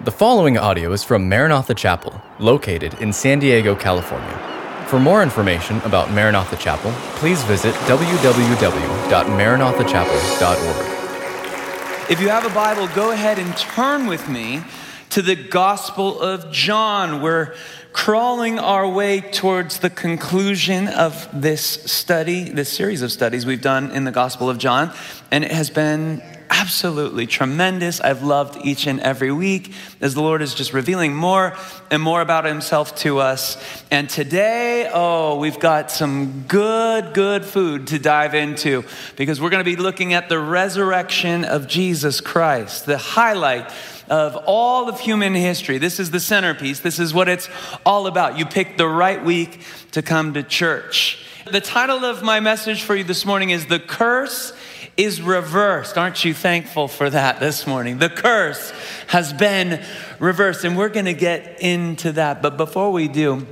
The following audio is from Maranatha Chapel, located in San Diego, California. For more information about Maranatha Chapel, please visit www.maranathachapel.org. If you have a Bible, go ahead and turn with me to the Gospel of John. We're crawling our way towards the conclusion of this study, this series of studies we've done in the Gospel of John, and it has been absolutely tremendous. I've loved each and every week as the Lord is just revealing more and more about Himself to us. And today, oh, we've got some good, good food to dive into because we're going to be looking at the resurrection of Jesus Christ, the highlight of all of human history. This is the centerpiece. This is what it's all about. You picked the right week to come to church. The title of my message for you this morning is The Curse is reversed. Aren't you thankful for that this morning? The curse has been reversed, and we're going to get into that. But before we do,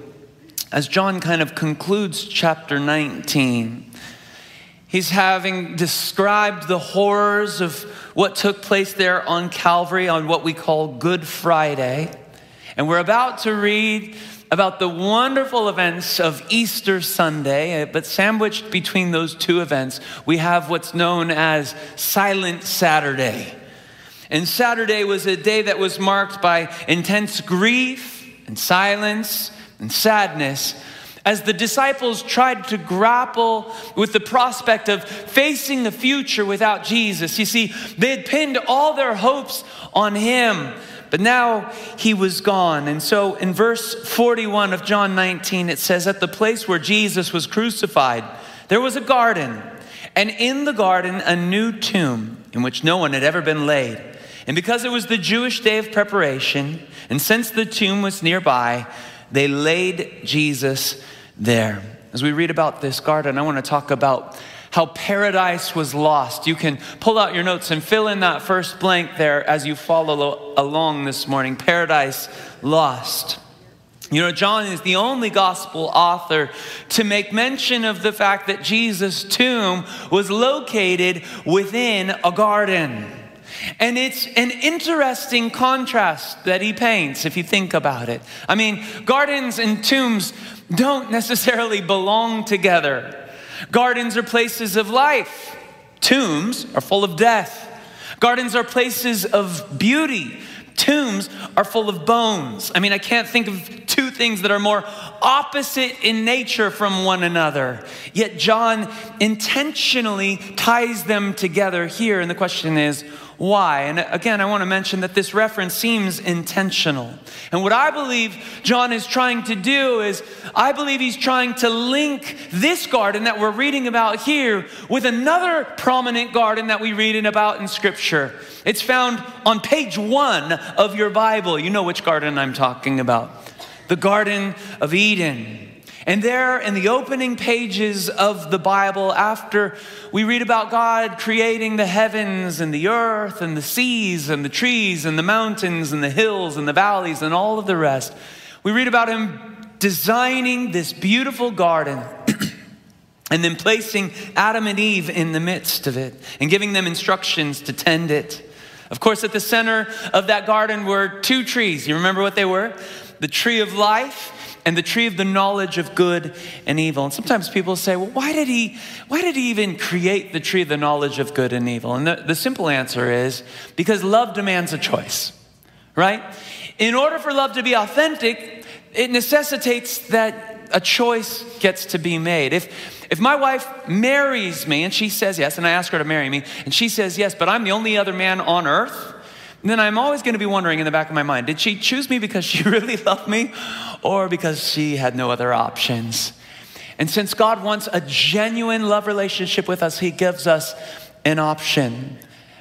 as John kind of concludes chapter 19, he's having described the horrors of what took place there on Calvary on what we call Good Friday. And we're about to read about the wonderful events of Easter Sunday, uh, but sandwiched between those two events, we have what's known as Silent Saturday. And Saturday was a day that was marked by intense grief and silence and sadness as the disciples tried to grapple with the prospect of facing the future without Jesus. You see, they had pinned all their hopes on Him. But now he was gone. And so in verse 41 of John 19, it says, At the place where Jesus was crucified, there was a garden, and in the garden, a new tomb in which no one had ever been laid. And because it was the Jewish day of preparation, and since the tomb was nearby, they laid Jesus there. As we read about this garden, I want to talk about how paradise was lost. You can pull out your notes and fill in that first blank there as you follow along this morning. Paradise lost. You know, John is the only gospel author to make mention of the fact that Jesus' tomb was located within a garden. And it's an interesting contrast that he paints if you think about it. I mean, gardens and tombs don't necessarily belong together. Gardens are places of life, tombs are full of death. Gardens are places of beauty. Tombs are full of bones. I mean, I can't think of two things that are more opposite in nature from one another. Yet John intentionally ties them together here. And the question is, why. And again, I want to mention that this reference seems intentional. And what I believe John is trying to do is, I believe he's trying to link this garden that we're reading about here with another prominent garden that we read about in Scripture. It's found on page one of your Bible. You know which garden I'm talking about the Garden of Eden. And there in the opening pages of the Bible, after we read about God creating the heavens and the earth and the seas and the trees and the mountains and the hills and the valleys and all of the rest, we read about Him designing this beautiful garden. and then placing Adam and Eve in the midst of it and giving them instructions to tend it. Of course, at the center of that garden were two trees. You remember what they were? The tree of life and the tree of the knowledge of good and evil. And sometimes people say, well, why did he, why did he even create the tree of the knowledge of good and evil? And the, the simple answer is because love demands a choice, right? In order for love to be authentic, it necessitates that a choice gets to be made. If, if my wife marries me and she says yes, and I ask her to marry me, and she says yes, but I'm the only other man on earth, then I'm always going to be wondering in the back of my mind did she choose me because she really loved me or because she had no other options? And since God wants a genuine love relationship with us, He gives us an option.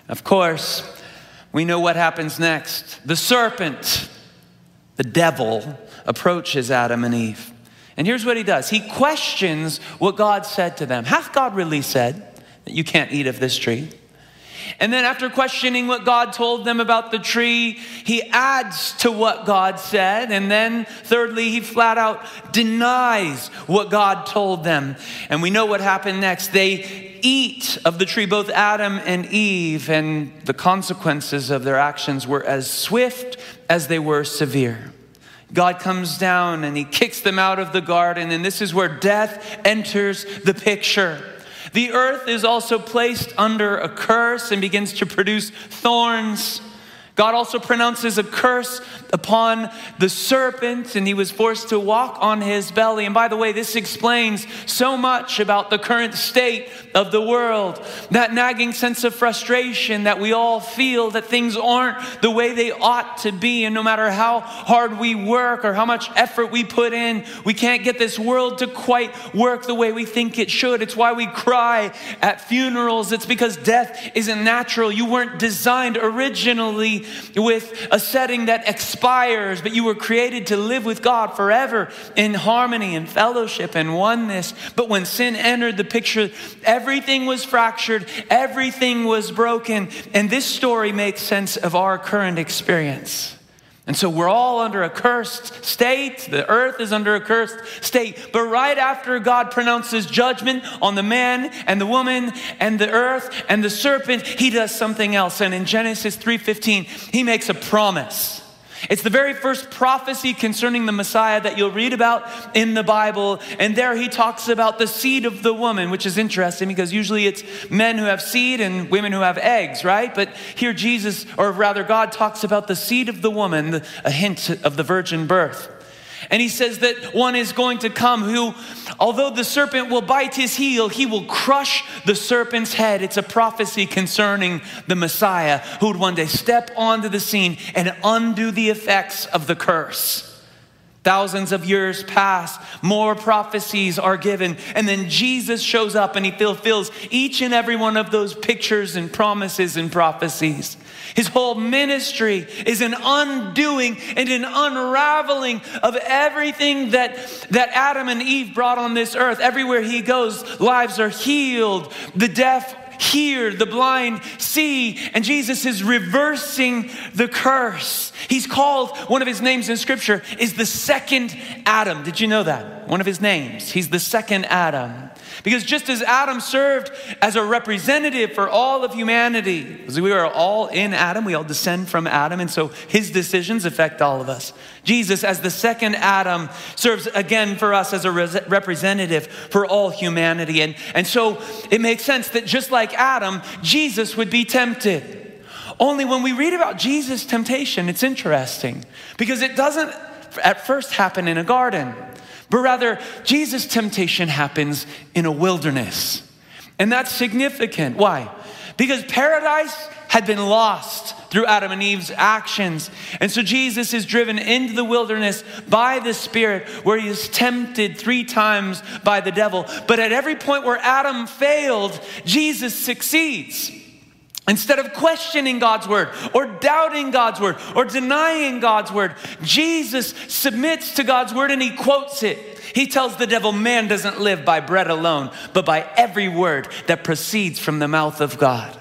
Of course, we know what happens next. The serpent, the devil, approaches Adam and Eve. And here's what he does he questions what God said to them. Hath God really said that you can't eat of this tree? And then, after questioning what God told them about the tree, he adds to what God said. And then, thirdly, he flat out denies what God told them. And we know what happened next. They eat of the tree, both Adam and Eve, and the consequences of their actions were as swift as they were severe. God comes down and he kicks them out of the garden, and this is where death enters the picture. The earth is also placed under a curse and begins to produce thorns. God also pronounces a curse upon the serpent, and he was forced to walk on his belly. And by the way, this explains so much about the current state of the world that nagging sense of frustration that we all feel that things aren't the way they ought to be. And no matter how hard we work or how much effort we put in, we can't get this world to quite work the way we think it should. It's why we cry at funerals, it's because death isn't natural. You weren't designed originally with a setting that expires, but you were created to live with God forever in harmony and fellowship and oneness. But when sin entered the picture, everything was fractured, everything was broken. And this story makes sense of our current experience. And so we're all under a cursed state. The earth is under a cursed state. But right after God pronounces judgment on the man and the woman and the earth and the serpent, he does something else. And in Genesis 3:15, he makes a promise. It's the very first prophecy concerning the Messiah that you'll read about in the Bible. And there he talks about the seed of the woman, which is interesting because usually it's men who have seed and women who have eggs, right? But here Jesus, or rather God, talks about the seed of the woman, a hint of the virgin birth. And he says that one is going to come who, although the serpent will bite his heel, he will crush the serpent's head. It's a prophecy concerning the Messiah who would one day step onto the scene and undo the effects of the curse. Thousands of years pass, more prophecies are given, and then Jesus shows up and he fulfills each and every one of those pictures and promises and prophecies. His whole ministry is an undoing and an unraveling of everything that, that Adam and Eve brought on this earth. Everywhere he goes, lives are healed, the deaf hear, the blind see, and Jesus is reversing the curse. He's called, one of his names in scripture is the second Adam. Did you know that? One of his names. He's the second Adam. Because just as Adam served as a representative for all of humanity, we are all in Adam, we all descend from Adam, and so his decisions affect all of us. Jesus, as the second Adam, serves again for us as a representative for all humanity. And, and so it makes sense that just like Adam, Jesus would be tempted. Only when we read about Jesus' temptation, it's interesting because it doesn't at first happen in a garden. But rather, Jesus' temptation happens in a wilderness. And that's significant. Why? Because paradise had been lost through Adam and Eve's actions. And so Jesus is driven into the wilderness by the Spirit, where he is tempted three times by the devil. But at every point where Adam failed, Jesus succeeds. Instead of questioning God's word or doubting God's word or denying God's word, Jesus submits to God's word and he quotes it. He tells the devil, Man doesn't live by bread alone, but by every word that proceeds from the mouth of God.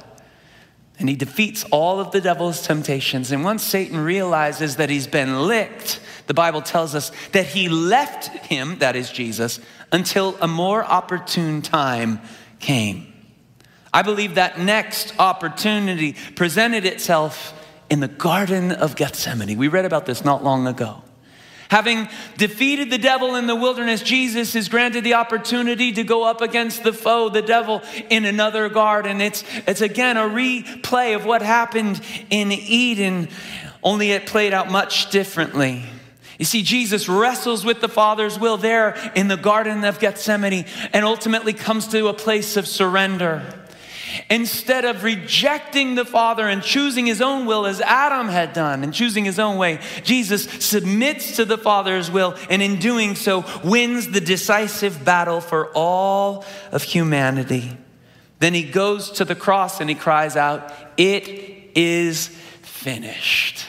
And he defeats all of the devil's temptations. And once Satan realizes that he's been licked, the Bible tells us that he left him, that is Jesus, until a more opportune time came. I believe that next opportunity presented itself in the Garden of Gethsemane. We read about this not long ago. Having defeated the devil in the wilderness, Jesus is granted the opportunity to go up against the foe, the devil, in another garden. It's, it's again a replay of what happened in Eden, only it played out much differently. You see, Jesus wrestles with the Father's will there in the Garden of Gethsemane and ultimately comes to a place of surrender. Instead of rejecting the Father and choosing his own will as Adam had done and choosing his own way, Jesus submits to the Father's will and in doing so wins the decisive battle for all of humanity. Then he goes to the cross and he cries out, It is finished.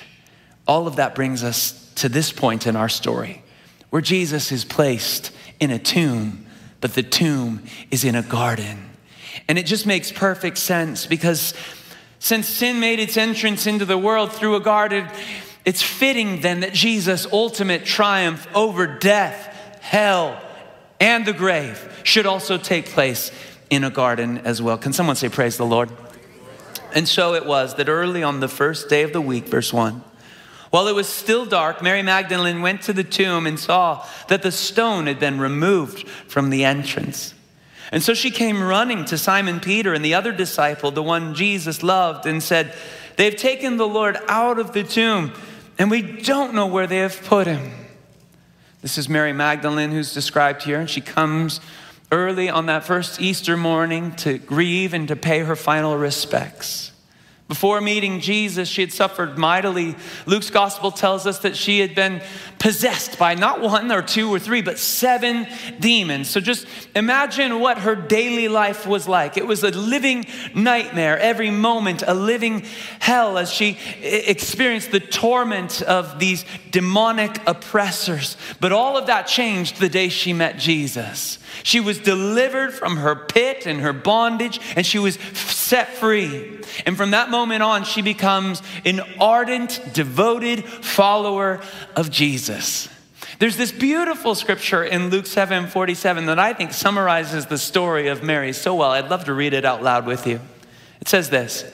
All of that brings us to this point in our story where Jesus is placed in a tomb, but the tomb is in a garden. And it just makes perfect sense because since sin made its entrance into the world through a garden, it's fitting then that Jesus' ultimate triumph over death, hell, and the grave should also take place in a garden as well. Can someone say, Praise the Lord? And so it was that early on the first day of the week, verse 1, while it was still dark, Mary Magdalene went to the tomb and saw that the stone had been removed from the entrance. And so she came running to Simon Peter and the other disciple, the one Jesus loved, and said, They've taken the Lord out of the tomb, and we don't know where they have put him. This is Mary Magdalene who's described here, and she comes early on that first Easter morning to grieve and to pay her final respects. Before meeting Jesus, she had suffered mightily. Luke's gospel tells us that she had been possessed by not one or two or three, but seven demons. So just imagine what her daily life was like. It was a living nightmare, every moment, a living hell as she experienced the torment of these demonic oppressors. But all of that changed the day she met Jesus. She was delivered from her pit and her bondage, and she was set free. And from that moment on, she becomes an ardent, devoted follower of Jesus. There's this beautiful scripture in Luke 7 47 that I think summarizes the story of Mary so well. I'd love to read it out loud with you. It says this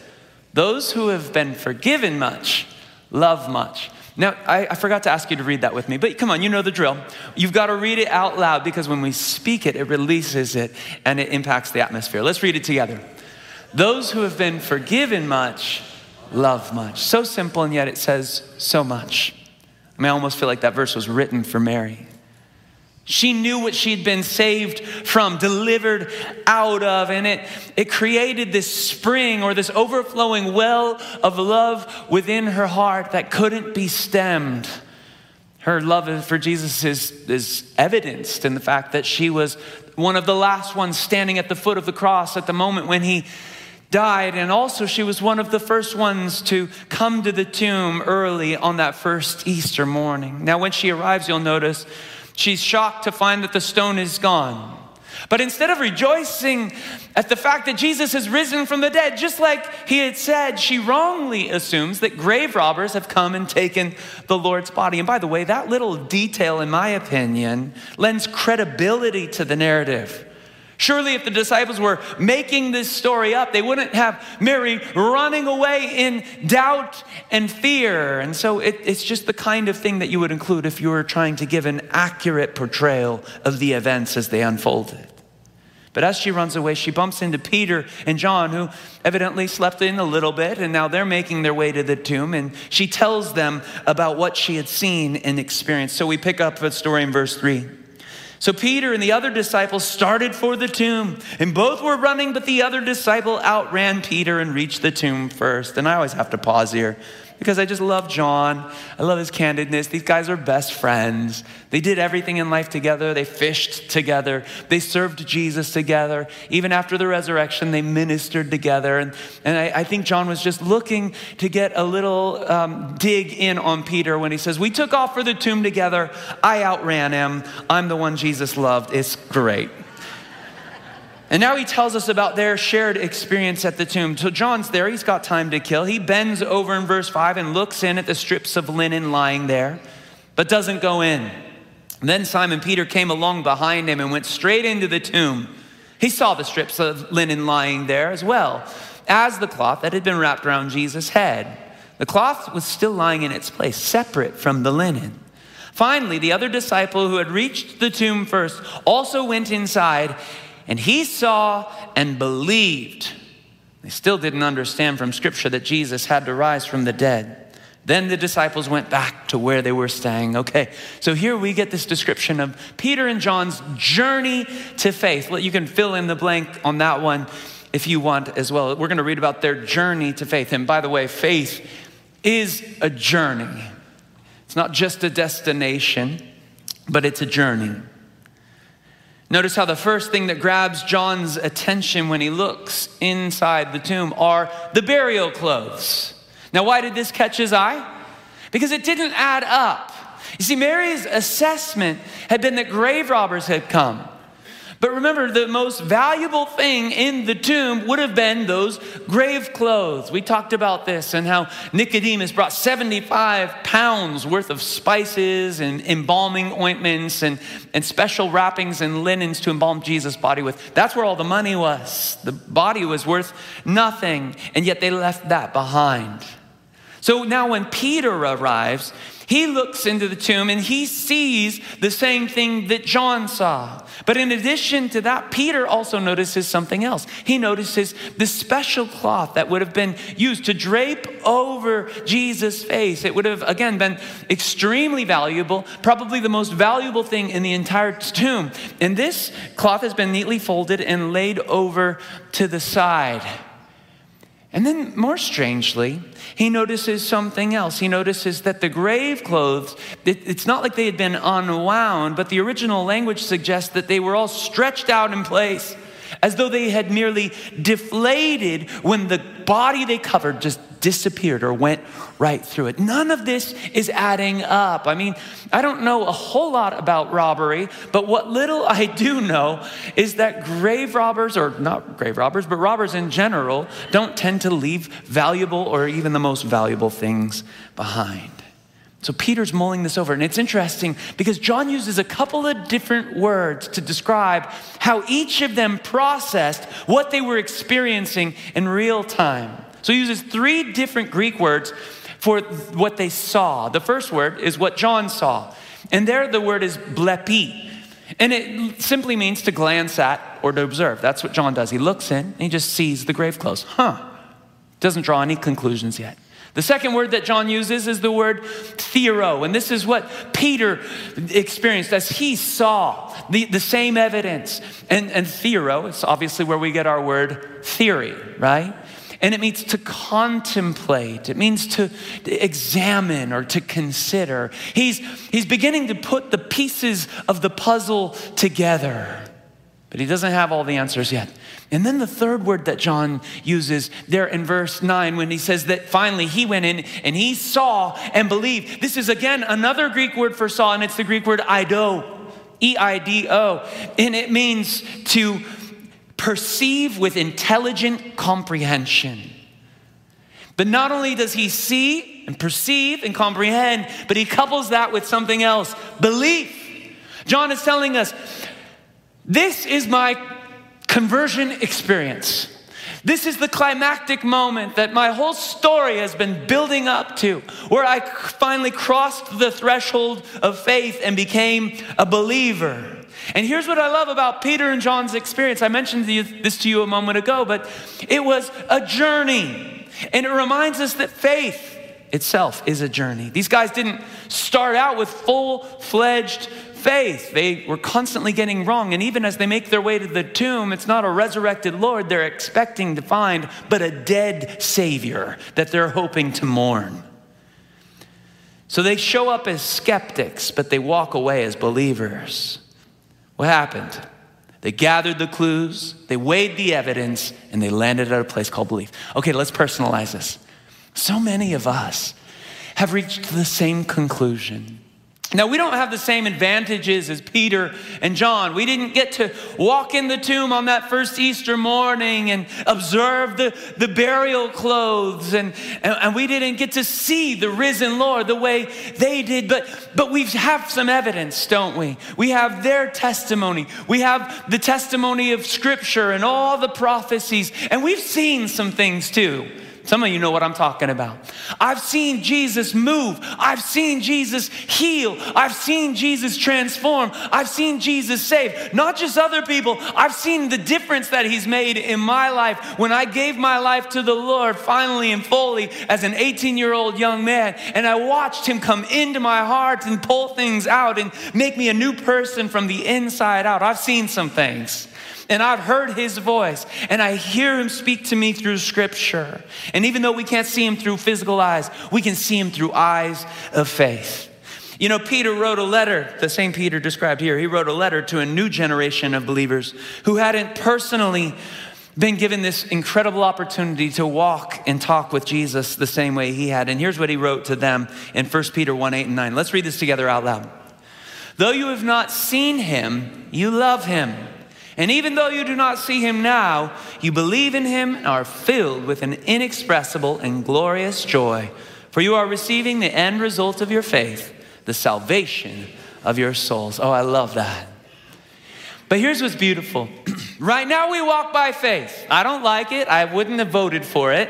Those who have been forgiven much love much. Now, I, I, forgot to ask you to read that with me, but come on, you know the drill. You've got to read it out loud because when we speak it, it releases it and it impacts the atmosphere. Let's read it together. Those who have been forgiven much love much. So simple, and yet it says so much. I mean, I almost feel like that verse was written for Mary. She knew what she'd been saved from, delivered out of, and it, it created this spring or this overflowing well of love within her heart that couldn't be stemmed. Her love for Jesus is, is evidenced in the fact that she was one of the last ones standing at the foot of the cross at the moment when he died. And also, she was one of the first ones to come to the tomb early on that first Easter morning. Now, when she arrives, you'll notice she's shocked to find that the stone is gone. But instead of rejoicing at the fact that Jesus has risen from the dead, just like he had said, she wrongly assumes that grave robbers have come and taken the Lord's body. And by the way, that little detail, in my opinion, lends credibility to the narrative. Surely, if the disciples were making this story up, they wouldn't have Mary running away in doubt and fear. And so it, it's just the kind of thing that you would include if you were trying to give an accurate portrayal of the events as they unfolded. But as she runs away, she bumps into Peter and John, who evidently slept in a little bit, and now they're making their way to the tomb. And she tells them about what she had seen and experienced. So we pick up the story in verse 3. So Peter and the other disciples started for the tomb, and both were running, but the other disciple outran Peter and reached the tomb first. And I always have to pause here because I just love John. I love his candidness. These guys are best friends. They did everything in life together. They fished together. They served Jesus together. Even after the resurrection, they ministered together. And, and I, I think John was just looking to get a little um, dig in on Peter when he says, We took off for the tomb together. I outran him. I'm the one Jesus loved. It's great. And now he tells us about their shared experience at the tomb. So John's there, he's got time to kill. He bends over in verse 5 and looks in at the strips of linen lying there, but doesn't go in. then Simon Peter came along behind him and went straight into the tomb. He saw the strips of linen lying there as well as the cloth that had been wrapped around Jesus' head. The cloth was still lying in its place, separate from the linen. Finally, the other disciple who had reached the tomb first also went inside and he saw and believed. They still didn't understand from Scripture that Jesus had to rise from the dead. Then the disciples went back to where they were staying. Okay, so here we get this description of Peter and John's journey to faith. Well, You can fill in the blank on that one if you want as well. We're going to read about their journey to faith. And by the way, faith is a journey, it's not just a destination, but it's a journey. Notice how the first thing that grabs John's attention when he looks inside the tomb are the burial clothes. Now, why did this catch his eye? Because it didn't add up. You see, Mary's assessment had been that grave robbers had come. But remember, the most valuable thing in the tomb would have been those grave clothes. We talked about this and how Nicodemus brought 75 pounds worth of spices and embalming ointments and, and special wrappings and linens to embalm Jesus' body with. That's where all the money was. The body was worth nothing, and yet they left that behind. So now when Peter arrives, he looks into the tomb and he sees the same thing that John saw. But in addition to that, Peter also notices something else. He notices the special cloth that would have been used to drape over Jesus' face. It would have, again, been extremely valuable, probably the most valuable thing in the entire tomb. And this cloth has been neatly folded and laid over to the side. And then, more strangely, he notices something else. He notices that the grave clothes, it's not like they had been unwound, but the original language suggests that they were all stretched out in place as though they had merely deflated when the body they covered just disappeared or went right through it. None of this is adding up. I mean, I don't know a whole lot about robbery, but what little I do know is that grave robbers, or not grave robbers, but robbers in general, don't tend to leave valuable or even the most valuable things behind. So Peter's mulling this over, and it's interesting because John uses a couple of different words to describe how each of them processed what they were experiencing in real time. So he uses three different Greek words for what they saw. The first word is what John saw, and there the word is blepi. And it simply means to glance at or to observe. That's what John does. He looks in and he just sees the grave clothes. Huh. Doesn't draw any conclusions yet. The second word that John uses is the word theoro, and this is what Peter experienced as he saw the, the same evidence. And, and theoro is obviously where we get our word theory, right? And it means to contemplate, it means to examine or to consider. He's, he's beginning to put the pieces of the puzzle together, but he doesn't have all the answers yet. And then the third word that John uses there in verse 9 when he says that finally he went in and he saw and believed. This is again another Greek word for saw, and it's the Greek word eido, E I D O. And it means to perceive with intelligent comprehension. But not only does he see and perceive and comprehend, but he couples that with something else belief. John is telling us, This is my conversion experience. This is the climactic moment that my whole story has been building up to, where I finally crossed the threshold of faith and became a believer. And here's what I love about Peter and John's experience. I mentioned this to you a moment ago, but it was a journey. And it reminds us that faith itself is a journey. These guys didn't start out with full fledged faith. They were constantly getting wrong. And even as they make their way to the tomb, it's not a resurrected Lord they're expecting to find, but a dead Savior that they're hoping to mourn. So they show up as skeptics, but they walk away as believers. What happened? They gathered the clues, they weighed the evidence, and they landed at a place called belief. Okay, let's personalize this. So many of us have reached the same conclusion now, we don't have the same advantages as Peter and John. We didn't get to walk in the tomb on that first Easter morning and observe the, the burial clothes, and, and, and we didn't get to see the risen Lord the way they did. But, but we have some evidence, don't we? We have their testimony, we have the testimony of Scripture and all the prophecies, and we've seen some things too. Some of you know what I'm talking about. I've seen Jesus move. I've seen Jesus heal. I've seen Jesus transform. I've seen Jesus save. Not just other people, I've seen the difference that He's made in my life when I gave my life to the Lord finally and fully as an 18 year old young man. And I watched Him come into my heart and pull things out and make me a new person from the inside out. I've seen some things and I've heard his voice, and I hear him speak to me through scripture. And even though we can't see him through physical eyes, we can see him through eyes of faith. You know, Peter wrote a letter, the same Peter described here. He wrote a letter to a new generation of believers who hadn't personally been given this incredible opportunity to walk and talk with Jesus the same way he had. And here's what he wrote to them in 1 Peter 1 8 and 9. Let's read this together out loud. Though you have not seen him, you love him. And even though you do not see him now, you believe in him and are filled with an inexpressible and glorious joy, for you are receiving the end result of your faith, the salvation of your souls. Oh, I love that. But here's what's beautiful. right now we walk by faith. I don't like it. I wouldn't have voted for it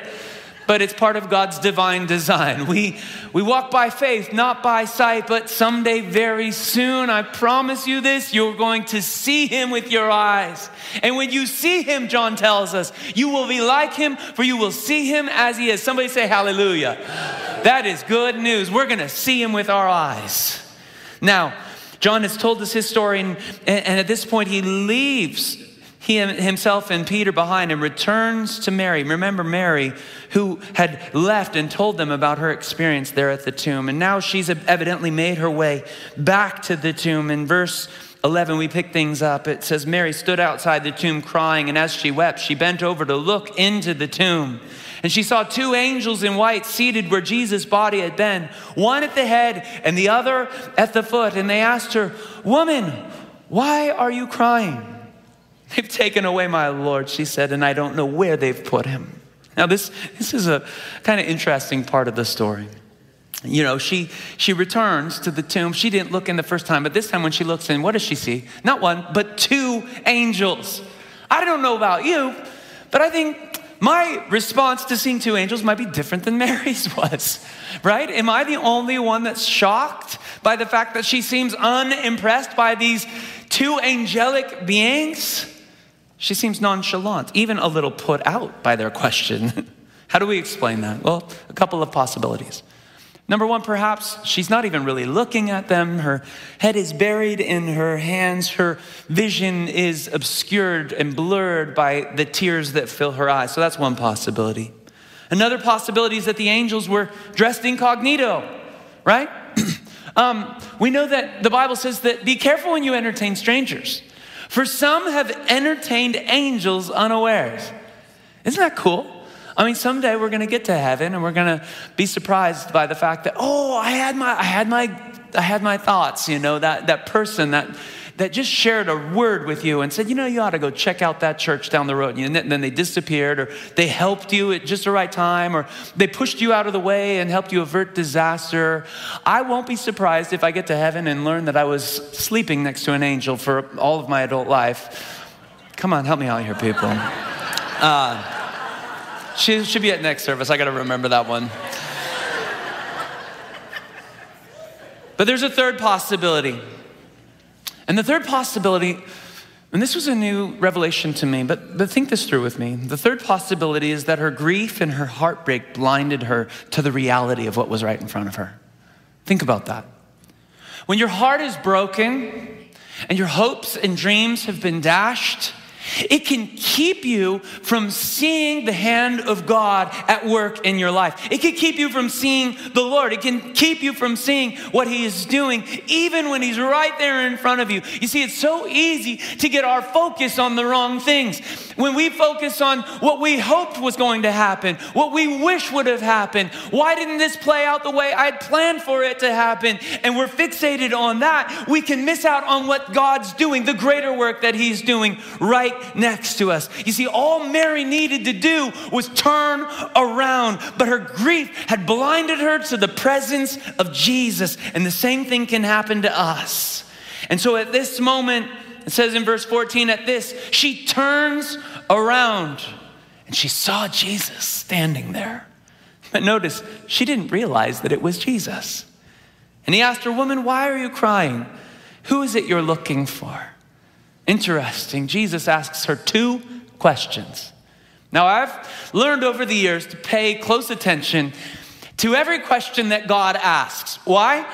but it's part of God's divine design. We, we walk by faith, not by sight, but someday, very soon, I promise you this, you're going to see Him with your eyes. And when you see Him, John tells us, you will be like Him, for you will see Him as He is. Somebody say hallelujah. That is good news. We're going to see Him with our eyes. Now, John has told us his story, and, and at this point, he leaves he himself and Peter behind and returns to Mary. Remember Mary, who had left and told them about her experience there at the tomb. And now she's evidently made her way back to the tomb. In verse 11, we pick things up. It says, Mary stood outside the tomb crying, and as she wept, she bent over to look into the tomb. And she saw two angels in white seated where Jesus' body had been, one at the head and the other at the foot. And they asked her, Woman, why are you crying? They've taken away my Lord, she said, and I don't know where they've put him. Now, this, this is a kind of interesting part of the story. You know, she, she returns to the tomb. She didn't look in the first time, but this time when she looks in, what does she see? Not one, but two angels. I don't know about you, but I think my response to seeing two angels might be different than Mary's was, right? Am I the only one that's shocked by the fact that she seems unimpressed by these two angelic beings? She seems nonchalant, even a little put out by their question. How do we explain that? Well, a couple of possibilities. Number one, perhaps she's not even really looking at them. Her head is buried in her hands. Her vision is obscured and blurred by the tears that fill her eyes. So that's one possibility. Another possibility is that the angels were dressed incognito, right? um, we know that the Bible says that be careful when you entertain strangers. For some have entertained angels unawares. Isn't that cool? I mean, someday we're going to get to heaven and we're going to be surprised by the fact that, oh, I had my, I had my, I had my thoughts, you know, that, that person that, that just shared a word with you and said, you know, you ought to go check out that church down the road. And then they disappeared, or they helped you at just the right time, or they pushed you out of the way and helped you avert disaster. I won't be surprised if I get to heaven and learn that I was sleeping next to an angel for all of my adult life. Come on, help me out here, people. Uh, she should be at next service. I got to remember that one. But there's a third possibility. And the third possibility, and this was a new revelation to me, but, but think this through with me. The third possibility is that her grief and her heartbreak blinded her to the reality of what was right in front of her. Think about that. When your heart is broken and your hopes and dreams have been dashed, it can keep you from seeing the hand of God at work in your life. It can keep you from seeing the Lord. It can keep you from seeing what He is doing, even when He's right there in front of you. You see, it's so easy to get our focus on the wrong things. When we focus on what we hoped was going to happen, what we wish would have happened, why didn't this play out the way I'd planned for it to happen? And we're fixated on that, we can miss out on what God's doing, the greater work that He's doing right next to us. You see, all Mary needed to do was turn around, but her grief had blinded her to the presence of Jesus. And the same thing can happen to us. And so at this moment, it says in verse 14, at this, she turns around and she saw Jesus standing there. But notice, she didn't realize that it was Jesus. And he asked her, Woman, why are you crying? Who is it you're looking for? Interesting. Jesus asks her two questions. Now, I've learned over the years to pay close attention to every question that God asks. Why?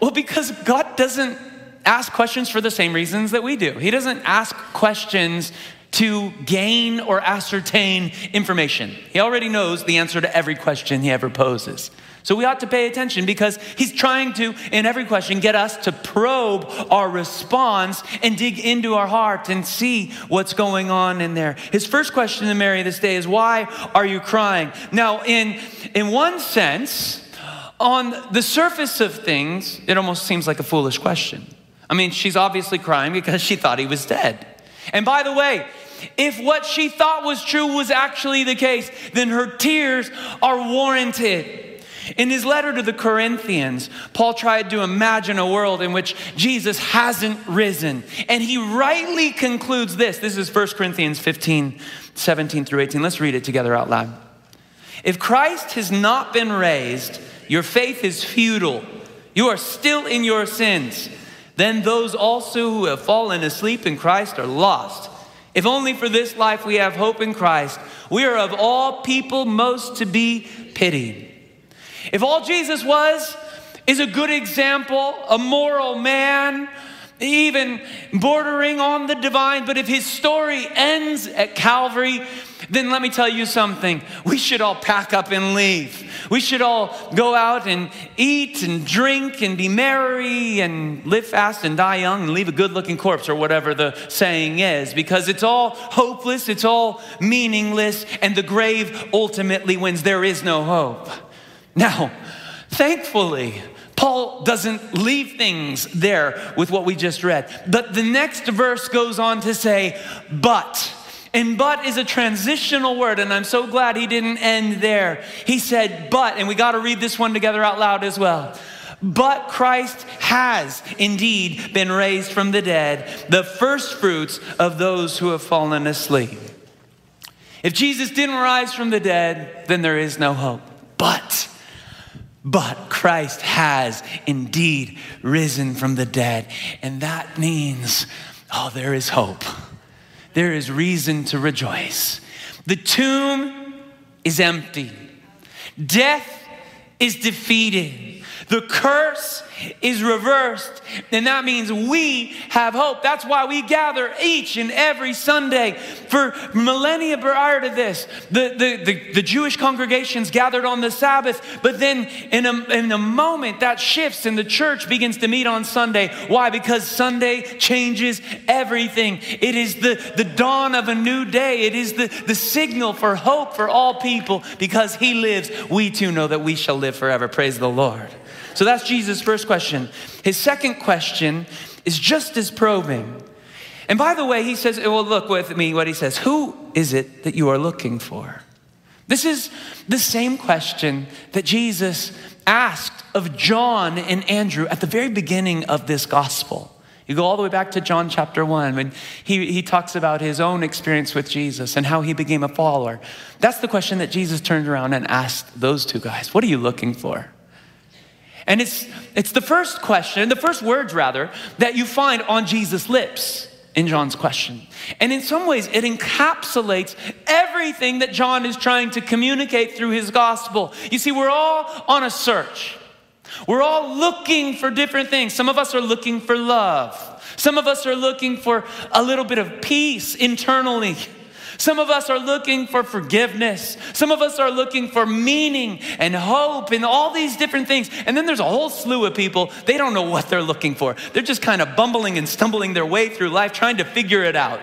Well, because God doesn't ask questions for the same reasons that we do. He doesn't ask questions to gain or ascertain information. He already knows the answer to every question he ever poses. So we ought to pay attention because he's trying to, in every question, get us to probe our response and dig into our heart and see what's going on in there. His first question to Mary this day is, Why are you crying? Now, in, in one sense, on the surface of things, it almost seems like a foolish question. I mean, she's obviously crying because she thought he was dead. And by the way, if what she thought was true was actually the case, then her tears are warranted. In his letter to the Corinthians, Paul tried to imagine a world in which Jesus hasn't risen. And he rightly concludes this. This is 1 Corinthians 15, 17 through 18. Let's read it together out loud. If Christ has not been raised, your faith is futile. You are still in your sins. Then those also who have fallen asleep in Christ are lost. If only for this life we have hope in Christ, we are of all people most to be pitied. If all Jesus was is a good example, a moral man, even bordering on the divine, but if his story ends at Calvary, then let me tell you something. We should all pack up and leave. We should all go out and eat and drink and be merry and live fast and die young and leave a good looking corpse or whatever the saying is because it's all hopeless, it's all meaningless, and the grave ultimately wins. There is no hope. Now, thankfully, Paul doesn't leave things there with what we just read. But the next verse goes on to say, but. And but is a transitional word, and I'm so glad he didn't end there. He said, but, and we got to read this one together out loud as well. But Christ has indeed been raised from the dead, the first fruits of those who have fallen asleep. If Jesus didn't rise from the dead, then there is no hope. But but Christ has indeed risen from the dead. And that means, oh, there is hope. There is reason to rejoice. The tomb is empty, death is defeated, the curse is reversed. And that means we have hope. That's why we gather each and every Sunday. For millennia prior to this, the, the, the, the Jewish congregations gathered on the Sabbath, but then in a, in a moment that shifts and the church begins to meet on Sunday. Why? Because Sunday changes everything. It is the, the dawn of a new day, it is the, the signal for hope for all people. Because He lives, we too know that we shall live forever. Praise the Lord. So that's Jesus' first question. His second question is just as probing. And by the way, he says, well, look with me what he says. Who is it that you are looking for? This is the same question that Jesus asked of John and Andrew at the very beginning of this gospel. You go all the way back to John chapter 1 when he, he talks about his own experience with Jesus and how he became a follower. That's the question that Jesus turned around and asked those two guys What are you looking for? And it's, it's the first question, the first words rather, that you find on Jesus' lips in John's question. And in some ways, it encapsulates everything that John is trying to communicate through his gospel. You see, we're all on a search. We're all looking for different things. Some of us are looking for love. Some of us are looking for a little bit of peace internally. Some of us are looking for forgiveness. Some of us are looking for meaning and hope and all these different things. And then there's a whole slew of people, they don't know what they're looking for. They're just kind of bumbling and stumbling their way through life trying to figure it out.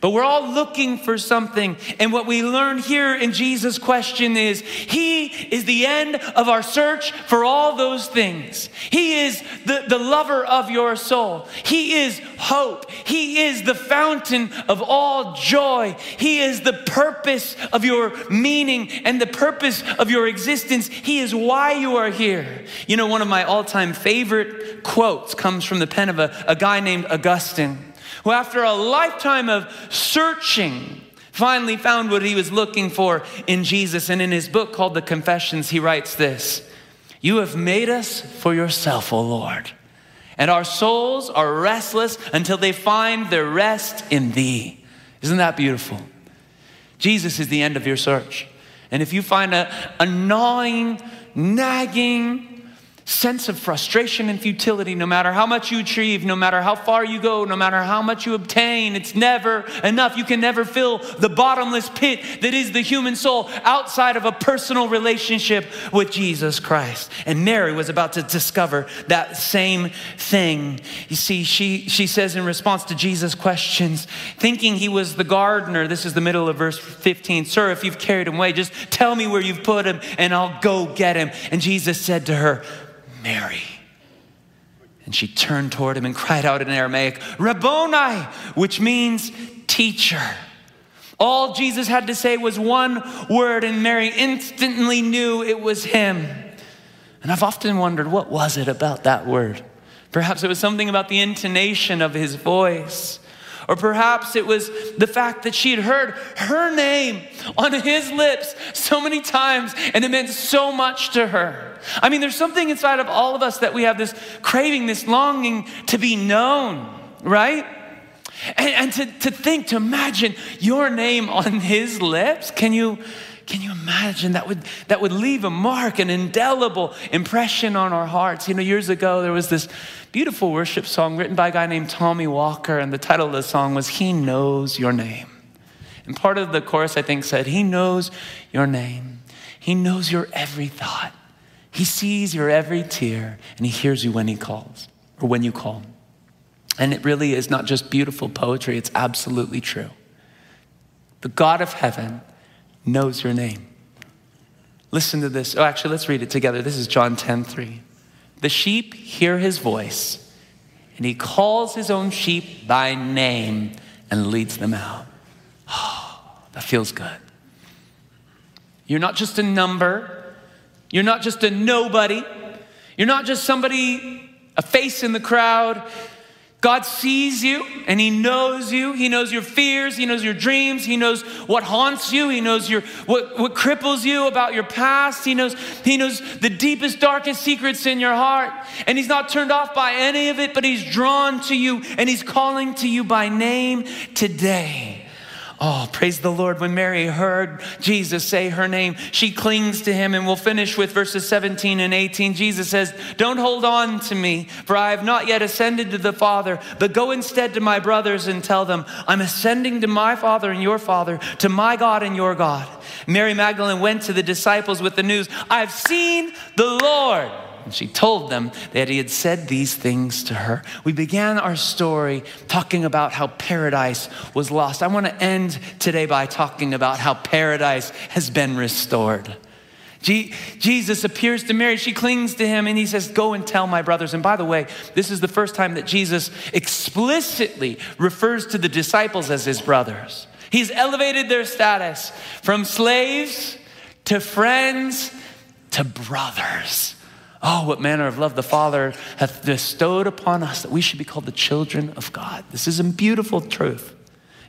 But we're all looking for something. And what we learn here in Jesus' question is He is the end of our search for all those things. He is the, the lover of your soul. He is hope. He is the fountain of all joy. He is the purpose of your meaning and the purpose of your existence. He is why you are here. You know, one of my all time favorite quotes comes from the pen of a, a guy named Augustine who, after a lifetime of searching, finally found what he was looking for in Jesus. And in his book called The Confessions, he writes this You have made us for yourself, O Lord, and our souls are restless until they find their rest in thee. Isn't that beautiful? Jesus is the end of your search. And if you find a, a gnawing, nagging, sense of frustration and futility no matter how much you achieve, no matter how far you go, no matter how much you obtain. It's never enough. You can never fill the bottomless pit that is the human soul outside of a personal relationship with Jesus Christ. And Mary was about to discover that same thing. You see, she, she says in response to Jesus' questions, thinking he was the gardener, this is the middle of verse 15, Sir, if you've carried him away, just tell me where you've put him and I'll go get him. And Jesus said to her, Mary. And she turned toward him and cried out in Aramaic, Rabboni, which means teacher. All Jesus had to say was one word, and Mary instantly knew it was him. And I've often wondered, what was it about that word? Perhaps it was something about the intonation of his voice. Or perhaps it was the fact that she had heard her name on his lips so many times and it meant so much to her. I mean, there's something inside of all of us that we have this craving, this longing to be known, right? And, and to, to think, to imagine your name on his lips. Can you? Can you imagine that would that would leave a mark, an indelible impression on our hearts? You know, years ago there was this beautiful worship song written by a guy named Tommy Walker, and the title of the song was He Knows Your Name. And part of the chorus, I think, said, He knows your name. He knows your every thought. He sees your every tear, and He hears you when He calls, or when you call. And it really is not just beautiful poetry, it's absolutely true. The God of heaven knows your name. Listen to this. Oh, actually, let's read it together. This is John 10 3. The sheep hear his voice, and he calls his own sheep by name and leads them out. Oh, that feels good. You're not just a number, you're not just a nobody, you're not just somebody, a face in the crowd. God sees you and He knows you. He knows your fears. He knows your dreams. He knows what haunts you. He knows your, what, what cripples you about your past. He knows, he knows the deepest, darkest secrets in your heart. And He's not turned off by any of it, but He's drawn to you and He's calling to you by name today. Oh, praise the Lord. When Mary heard Jesus say her name, she clings to him. And we'll finish with verses 17 and 18. Jesus says, Don't hold on to me, for I have not yet ascended to the Father, but go instead to my brothers and tell them, I'm ascending to my Father and your Father, to my God and your God. Mary Magdalene went to the disciples with the news, I've seen the Lord. And she told them that he had said these things to her. We began our story talking about how paradise was lost. I want to end today by talking about how paradise has been restored. Jesus appears to Mary. She clings to him and he says, Go and tell my brothers. And by the way, this is the first time that Jesus explicitly refers to the disciples as his brothers. He's elevated their status from slaves to friends to brothers. Oh, what manner of love the Father hath bestowed upon us that we should be called the children of God. This is a beautiful truth.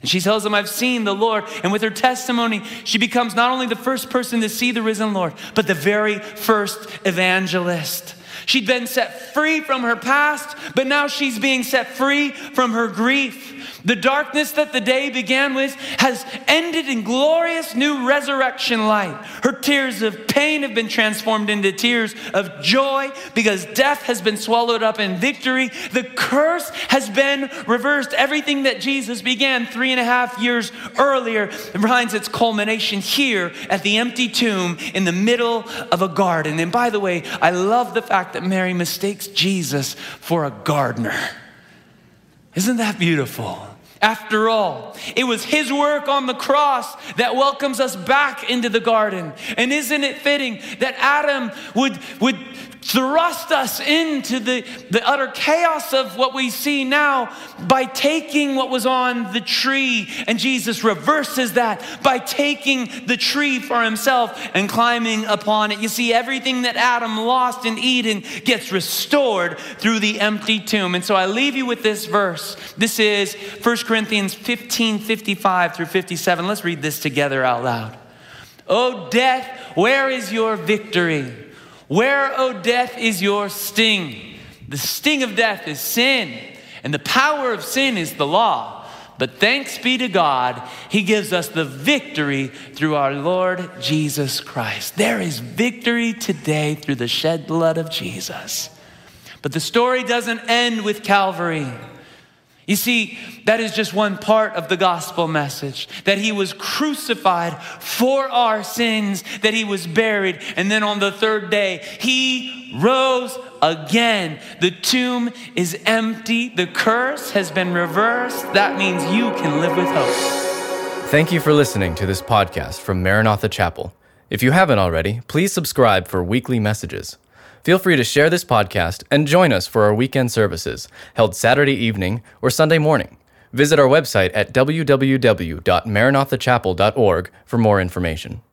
And she tells them, I've seen the Lord. And with her testimony, she becomes not only the first person to see the risen Lord, but the very first evangelist. She'd been set free from her past, but now she's being set free from her grief. The darkness that the day began with has ended in glorious new resurrection light. Her tears of pain have been transformed into tears of joy because death has been swallowed up in victory. The curse has been reversed. Everything that Jesus began three and a half years earlier finds its culmination here at the empty tomb in the middle of a garden. And by the way, I love the fact that Mary mistakes Jesus for a gardener. Isn't that beautiful? After all, it was his work on the cross that welcomes us back into the garden. And isn't it fitting that Adam would, would thrust us into the, the utter chaos of what we see now by taking what was on the tree. And Jesus reverses that by taking the tree for himself and climbing upon it. You see, everything that Adam lost in Eden gets restored through the empty tomb. And so I leave you with this verse. This is 1 Corinthians 15 55 through 57. Let's read this together out loud. Oh, death, where is your victory? Where, O oh, death, is your sting? The sting of death is sin, and the power of sin is the law. But thanks be to God, He gives us the victory through our Lord Jesus Christ. There is victory today through the shed blood of Jesus. But the story doesn't end with Calvary. You see, that is just one part of the gospel message that he was crucified for our sins, that he was buried, and then on the third day, he rose again. The tomb is empty, the curse has been reversed. That means you can live with hope. Thank you for listening to this podcast from Maranatha Chapel. If you haven't already, please subscribe for weekly messages. Feel free to share this podcast and join us for our weekend services, held Saturday evening or Sunday morning. Visit our website at www.maranathachapel.org for more information.